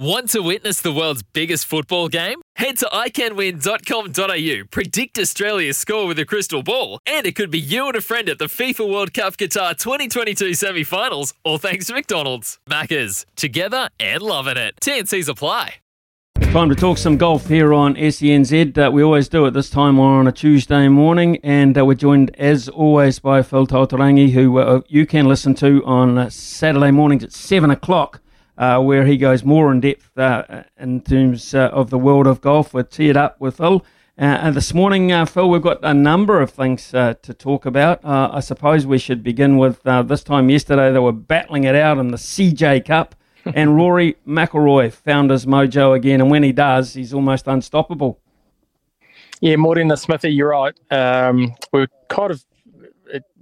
Want to witness the world's biggest football game? Head to iCanWin.com.au, predict Australia's score with a crystal ball, and it could be you and a friend at the FIFA World Cup Qatar 2022 semi finals, all thanks to McDonald's. Maccas, together and loving it. TNC's apply. Time to talk some golf here on SENZ. Uh, we always do it this time on a Tuesday morning, and uh, we're joined as always by Phil Tataurangi, who uh, you can listen to on Saturday mornings at 7 o'clock uh, where he goes more in depth uh, in terms uh, of the world of golf. We're teed up with Phil. Uh, and this morning, uh, Phil, we've got a number of things uh, to talk about. I suppose we should begin with this time yesterday, they were battling it out in the CJ Cup, and Rory McIlroy found his mojo again. And when he does, he's almost unstoppable. Yeah, Morena Smithy, you're right. Um, we're kind of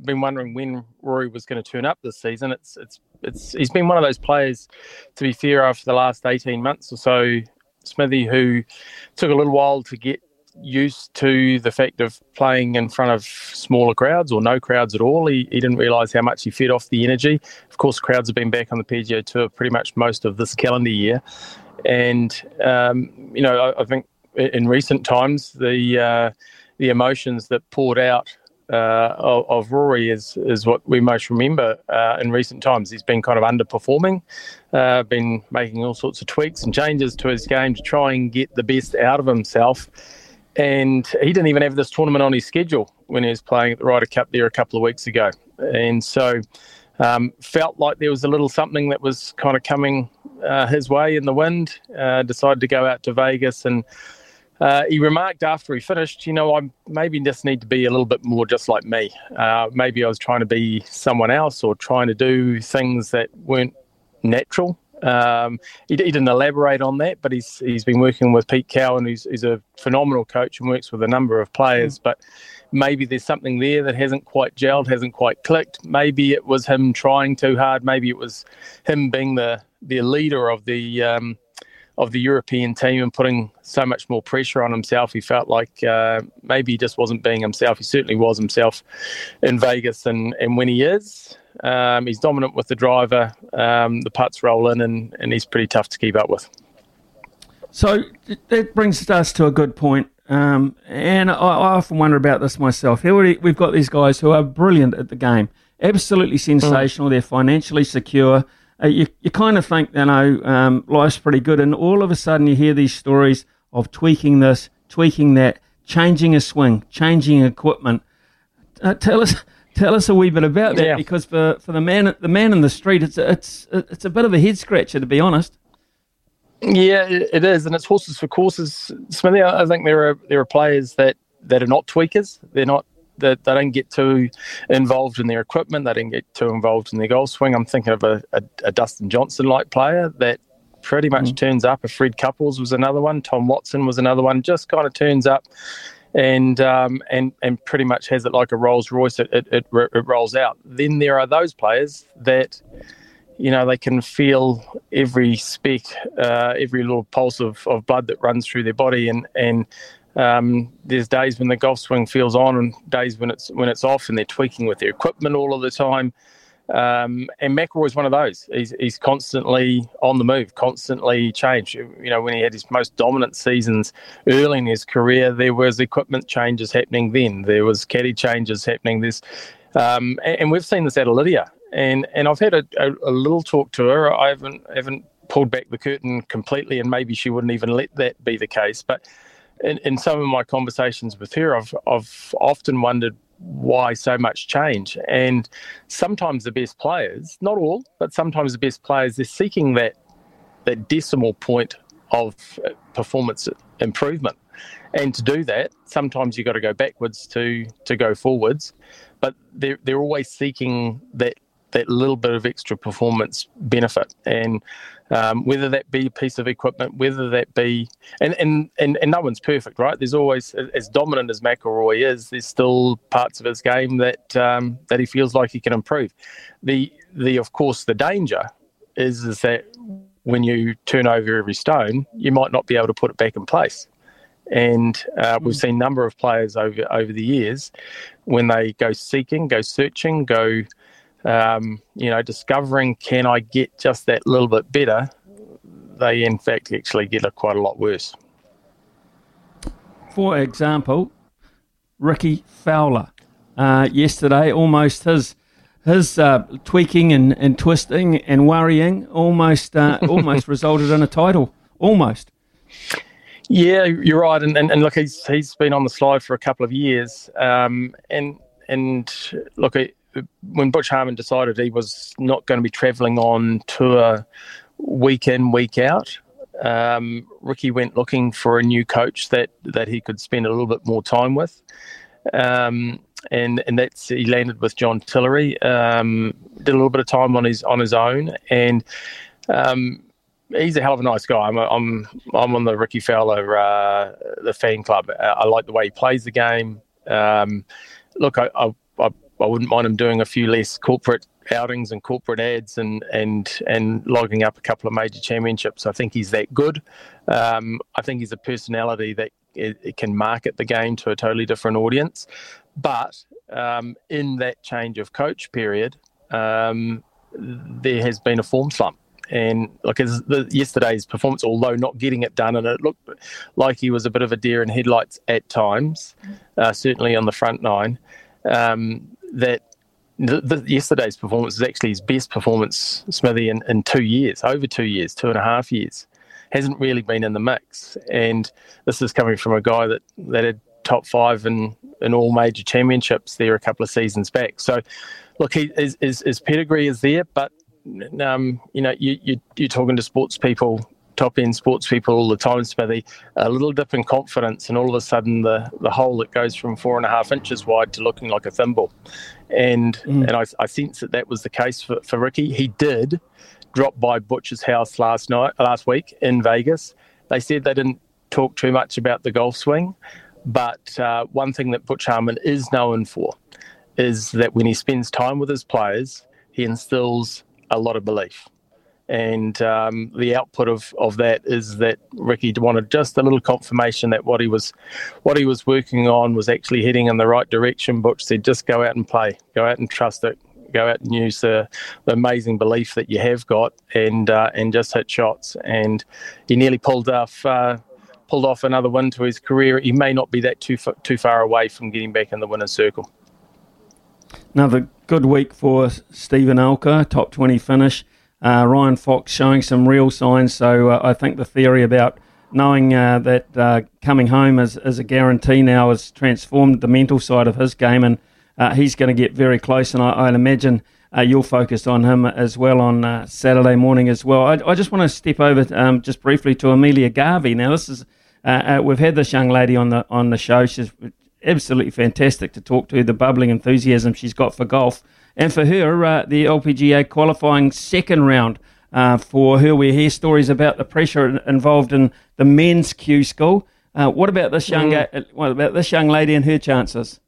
been wondering when Rory was going to turn up this season. It's it's it's he's been one of those players, to be fair, after the last eighteen months or so, Smithy, who took a little while to get used to the fact of playing in front of smaller crowds or no crowds at all. He, he didn't realise how much he fed off the energy. Of course, crowds have been back on the PGA Tour pretty much most of this calendar year, and um, you know I, I, think in recent times the uh, the emotions that poured out uh, of, of, Rory is is what we most remember uh, in recent times. He's been kind of underperforming, uh, been making all sorts of tweaks and changes to his game to try and get the best out of himself. And he didn't even have this tournament on his schedule when he was playing at the Ryder Cup there a couple of weeks ago. And so um, felt like there was a little something that was kind of coming uh, his way in the wind. Uh, decided to go out to Vegas and uh, he remarked after he finished, you know, I maybe just need to be a little bit more just like me. Uh, maybe I was trying to be someone else or trying to do things that weren't natural. Um, he, he, didn't elaborate on that, but he's he's been working with Pete Cowan, who's, who's a phenomenal coach and works with a number of players. Mm. But maybe there's something there that hasn't quite gelled, hasn't quite clicked. Maybe it was him trying too hard. Maybe it was him being the the leader of the um, of the European team and putting so much more pressure on himself. He felt like uh, maybe he just wasn't being himself. He certainly was himself in Vegas, and, and when he is, um, he's dominant with the driver. Um, the putts roll in, and, and he's pretty tough to keep up with. So that brings us to a good point. Um, and I, I, often wonder about this myself. Here we've got these guys who are brilliant at the game, absolutely sensational. Mm. They're financially secure uh, you, you kind of think, you know, um, life's pretty good. And all of a sudden you hear these stories of tweaking this, tweaking that, changing a swing, changing equipment. Uh, tell us, tell us a wee bit about that, yeah. because for, for the man, the man in the street, it's it's it's a bit of a head scratcher to be honest. Yeah, it is, and it's horses for courses, Smithy. I think there are there are players that that are not tweakers. They're not that they don't get too involved in their equipment. They don't get too involved in their golf swing. I'm thinking of a, a, a Dustin Johnson like player that pretty much mm. turns up. A Fred Couples was another one. Tom Watson was another one. Just kind of turns up and um, and and pretty much has it like a Rolls Royce. It, it, it, it rolls out. Then there are those players that you know they can feel every speck, uh, every little pulse of, of blood that runs through their body, and and um, there's days when the golf swing feels on, and days when it's when it's off, and they're tweaking with their equipment all of the time. Um, and McIlroy's one of those. He's, he's constantly on the move, constantly change. You know, when he had his most dominant seasons early in his career, there was equipment changes happening. Then there was caddy changes happening. This, um, and, and, we've seen this at Lydia. And and I've had a, a, a little talk to her. I haven't haven't pulled back the curtain completely, and maybe she wouldn't even let that be the case, but in, in some of my conversations with her, I've, I've often wondered why so much change. And sometimes the best players, not all, but sometimes the best players, they're seeking that that decimal point of uh, performance improvement. And to do that, sometimes you've got to go backwards to to go forwards. But they're they're always seeking that that little bit of extra performance benefit. And um, whether that be a piece of equipment, whether that be, and, and, and, and no one's perfect, right? There's always, as dominant as McIlroy is, there's still parts of his game that um, that he feels like he can improve. The the of course the danger is is that when you turn over every stone, you might not be able to put it back in place. And uh, we've hmm. seen a number of players over over the years when they go seeking, go searching, go um, you know, discovering can I get just that little bit better, they in fact actually get a quite a lot worse. For example, Rickie Fowler uh, yesterday, almost his his uh, tweaking and, and twisting and worrying almost uh, almost resulted in a title. Almost. Yeah, you're right, and, and, and look, he's he's been on the slide for a couple of years, um, and and look, when Butch Harmon decided he was not going to be travelling on tour week in, week out, um, Rickie went looking for a new coach that, that he could spend a little bit more time with. Um, and and that's he landed with John Tillery. Um, did a little bit of time on his on his own, and um, he's a hell of a nice guy. I'm a, I'm I'm on the Rickie Fowler uh, the fan club. I like the way he plays the game. Um, look, I, I, I wouldn't mind him doing a few less corporate outings and corporate ads and and and logging up a couple of major championships. I think he's that good. Um, I think he's a personality that it, it, can market the game to a totally different audience. But um, in that change of coach period, um, there has been a form slump. And like the, yesterday's performance, although not getting it done, and it looked like he was a bit of a deer in headlights at times, uh, certainly on the front nine. Um, that the, the, yesterday's performance is actually his best performance, Smithy, in, in two years, over two years, two and a half years. Hasn't really been in the mix. And this is coming from a guy that, that had top five in, in all major championships there a couple of seasons back. So, look, he, his, his, his pedigree is there, but um, you know, you, you, you're talking to sports people top end sports people all the time, Smithy, a little dip in confidence, and all of a sudden the, the hole that goes from four and a half inches wide to looking like a thimble. And mm. and I, I sense that that was the case for, for Rickie. He did drop by Butch's house last night, last week in Vegas. They said they didn't talk too much about the golf swing, but uh, one thing that Butch Harmon is known for is that when he spends time with his players, he instills a lot of belief and um, the output of, of that is that Rickie wanted just a little confirmation that what he was what he was working on was actually heading in the right direction. Butch said, just go out and play, go out and trust it, go out and use the, the amazing belief that you have got, and uh, and just hit shots. And he nearly pulled off. Uh, pulled off another win to his career. He may not be that too too far away from getting back in the winner's circle. Another good week for Steven Alker, top 20 finish. Uh, Ryan Fox showing some real signs. So uh, I think the theory about knowing uh, that uh, coming home is, is a guarantee now has transformed the mental side of his game, and uh, he's going to get very close. And I, I imagine uh, you'll focus on him as well on Saturday morning as well. I, I just want to step over um, just briefly to Amelia Garvey. Now this is we've had this young lady on the on the show. She's absolutely fantastic to talk to. The bubbling enthusiasm she's got for golf. And for her, uh, the LPGA qualifying second round uh, for her, we hear stories about the pressure involved in the men's Q school. Uh, what about this young? Mm. What about this young lady and her chances?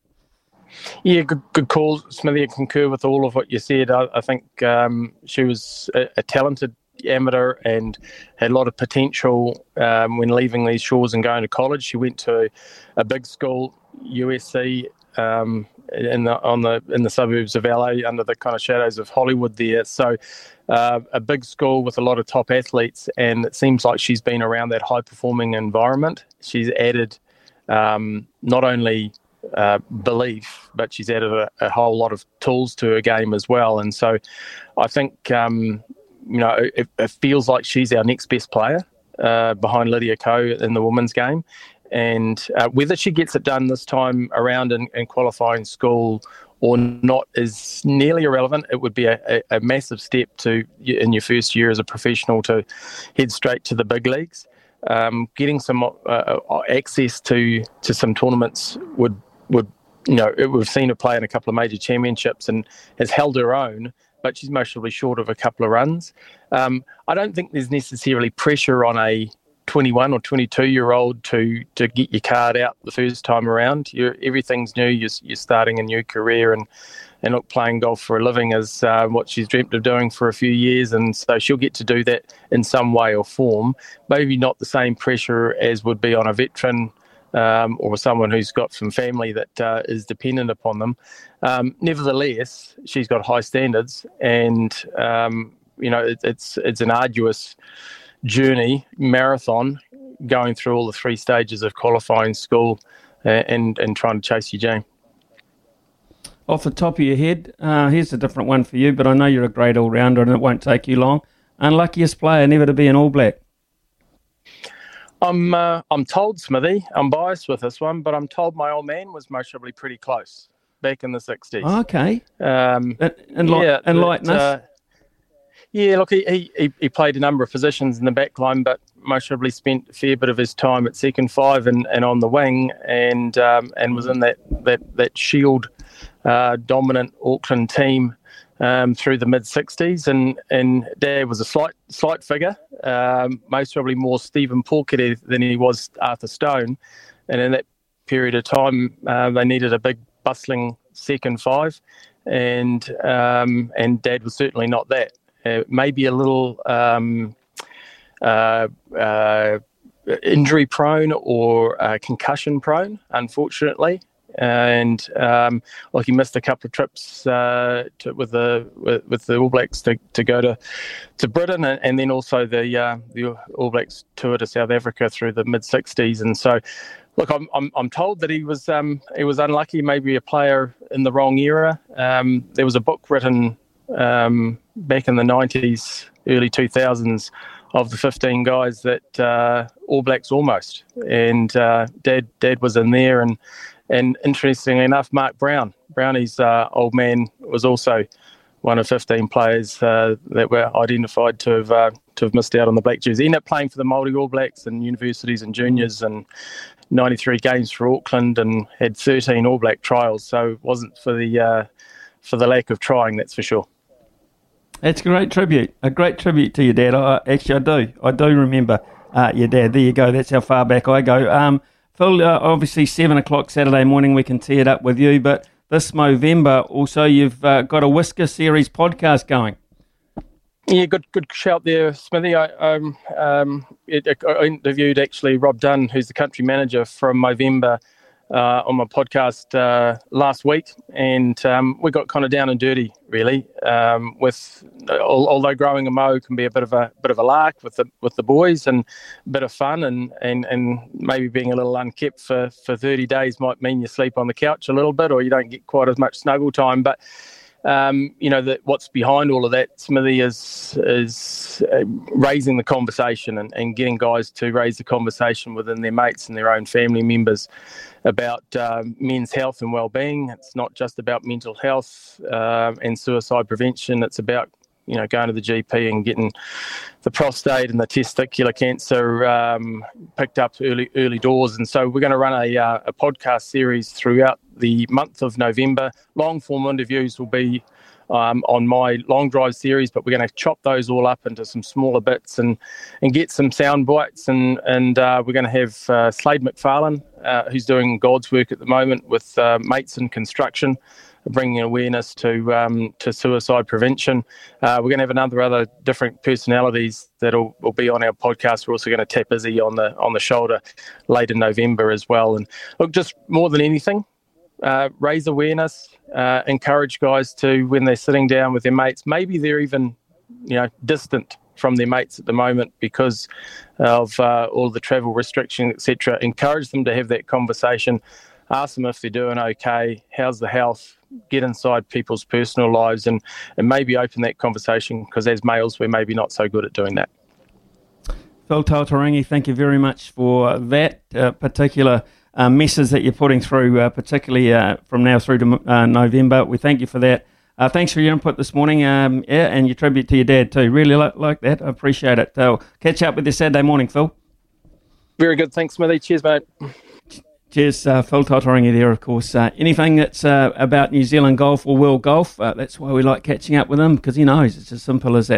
Yeah, good, good call, Smithy. I concur with all of what you said. I, I think um, she was a, a, talented amateur and had a lot of potential um, when leaving these shores and going to college. She went to a big school, USC, um, in the on the in the suburbs of LA under the kind of shadows of Hollywood there. So uh, a big school with a lot of top athletes, and it seems like she's been around that high performing environment. She's added um, not only uh, belief, but she's added a, a, whole lot of tools to her game as well. And so I think um, you know it, it, feels like she's our next best player. Uh, behind Lydia Ko in the women's game, and uh, whether she gets it done this time around in, in, qualifying school or not is nearly irrelevant. It would be a, a, a, massive step to in your first year as a professional to head straight to the big leagues. Um, getting some uh, uh access to to some tournaments would would you know we've seen her play in a couple of major championships and has held her own. But she's mostly short of a couple of runs. Um, I don't think there's necessarily pressure on a 21 or 22 year old to to get your card out the first time around. You're, everything's new. You're, you're starting a new career, and and look, playing golf for a living is uh, what she's dreamt of doing for a few years, and so she'll get to do that in some way or form. Maybe not the same pressure as would be on a veteran. Um, or someone who's got some family that uh, is dependent upon them. Um, nevertheless, she's got high standards, and um, you know it, it's it's an arduous journey, marathon, going through all the three stages of qualifying school uh, and, and trying to chase your dream. Off the top of your head, uh, here's a different one for you, but I know you're a great all rounder and it won't take you long. Unluckiest player never to be an All Black? I'm uh, I'm told Smithy. I'm biased with this one, but I'm told my old man was most probably pretty close back in the '60s. Okay. Um, and, and, yeah. Uh, yeah, look, he, he, he played a number of positions in the back line, but most probably spent a fair bit of his time at second five and, and on the wing, and um, and was in that that that Shield uh, dominant Auckland team um, through the mid '60s, and and Dad was a slight slight figure, um, most probably more Steven Pokere than he was Arthur Stone, and in that period of time, uh, they needed a big bustling second five, and um, and Dad was certainly not that maybe a little um, uh, uh, injury prone or uh, concussion prone, unfortunately. And um, like he missed a couple of trips uh, to, with the with, with, the All Blacks to, to go to to Britain, and, and then also the uh, the All Blacks tour to South Africa through the mid '60s. And so, look, I'm, I'm, I'm told that he was um, he was unlucky, maybe a player in the wrong era. Um, there was a book written um, back in the 90s, early 2000s, of the 15 guys that uh, All Blacks almost. And uh, Dad, Dad was in there. And, and interestingly enough, Mark Brown, Brownie's uh, old man, was also one of 15 players uh, that were identified to have uh, to have missed out on the black jersey. Ended up playing for the Māori All Blacks and universities and juniors and 93 games for Auckland and had 13 All Black trials. So it wasn't for the uh, for the lack of trying, that's for sure. It's a great tribute, a great tribute to your dad. I, actually, I do. I do remember uh, your dad. There you go. That's how far back I go. Um, Phil, uh, obviously, 7 o'clock Saturday morning, we can tee it up with you. But this Movember, also, you've uh, got a Whisker Series podcast going. Yeah, good good shout there, Smithy. I, um, um, it, I interviewed actually Rob Dunn, who's the country manager from Movember uh, on my podcast uh, last week, and um, we got kind of down and dirty, really. Um, with although growing a mo can be a bit of a bit of a lark with the with the boys and a bit of fun, and and and maybe being a little unkept for for thirty days might mean you sleep on the couch a little bit, or you don't get quite as much snuggle time, but um, you know that what's behind all of that, Smithy, is is uh, raising the conversation and, and getting guys to raise the conversation within their mates and their own family members about uh, men's health and well-being. It's not just about mental health uh, and suicide prevention. It's about you know, going to the GP and getting the prostate and the testicular cancer um, picked up early early doors. And so we're going to run a, uh, a podcast series throughout the month of November. Long form interviews will be um, on my long drive series, but we're going to chop those all up into some smaller bits and and get some sound bites. And and uh, we're going to have uh, Slade McFarlane, uh, who's doing God's work at the moment with uh, Mates in Construction bringing awareness to um, to suicide prevention. Uh, we're going to have another other different personalities that will be on our podcast. We're also going to tap Izzy on the on the shoulder late in November as well. And look, just more than anything, uh, raise awareness, uh, encourage guys to when they're sitting down with their mates. Maybe they're even you know distant from their mates at the moment because of uh, all the travel restrictions, etc. Encourage them to have that conversation. Ask them if they're doing okay. How's the health? get inside people's personal lives and, and maybe open that conversation because as males, we're maybe not so good at doing that. Phil Tataurangi, thank you very much for that uh, particular uh, messes that you're putting through, uh, particularly uh, from now through to uh, November. We thank you for that. Uh, thanks for your input this morning, um, yeah, and your tribute to your dad too. Really like, like that. I appreciate it. So catch up with you Saturday morning, Phil. Very good. Thanks, Smithy. Cheers, mate. Cheers, uh, Phil Tataurangi there, of course. Uh, anything that's uh, about New Zealand golf or world golf, uh, that's why we like catching up with him because he knows it's as simple as that.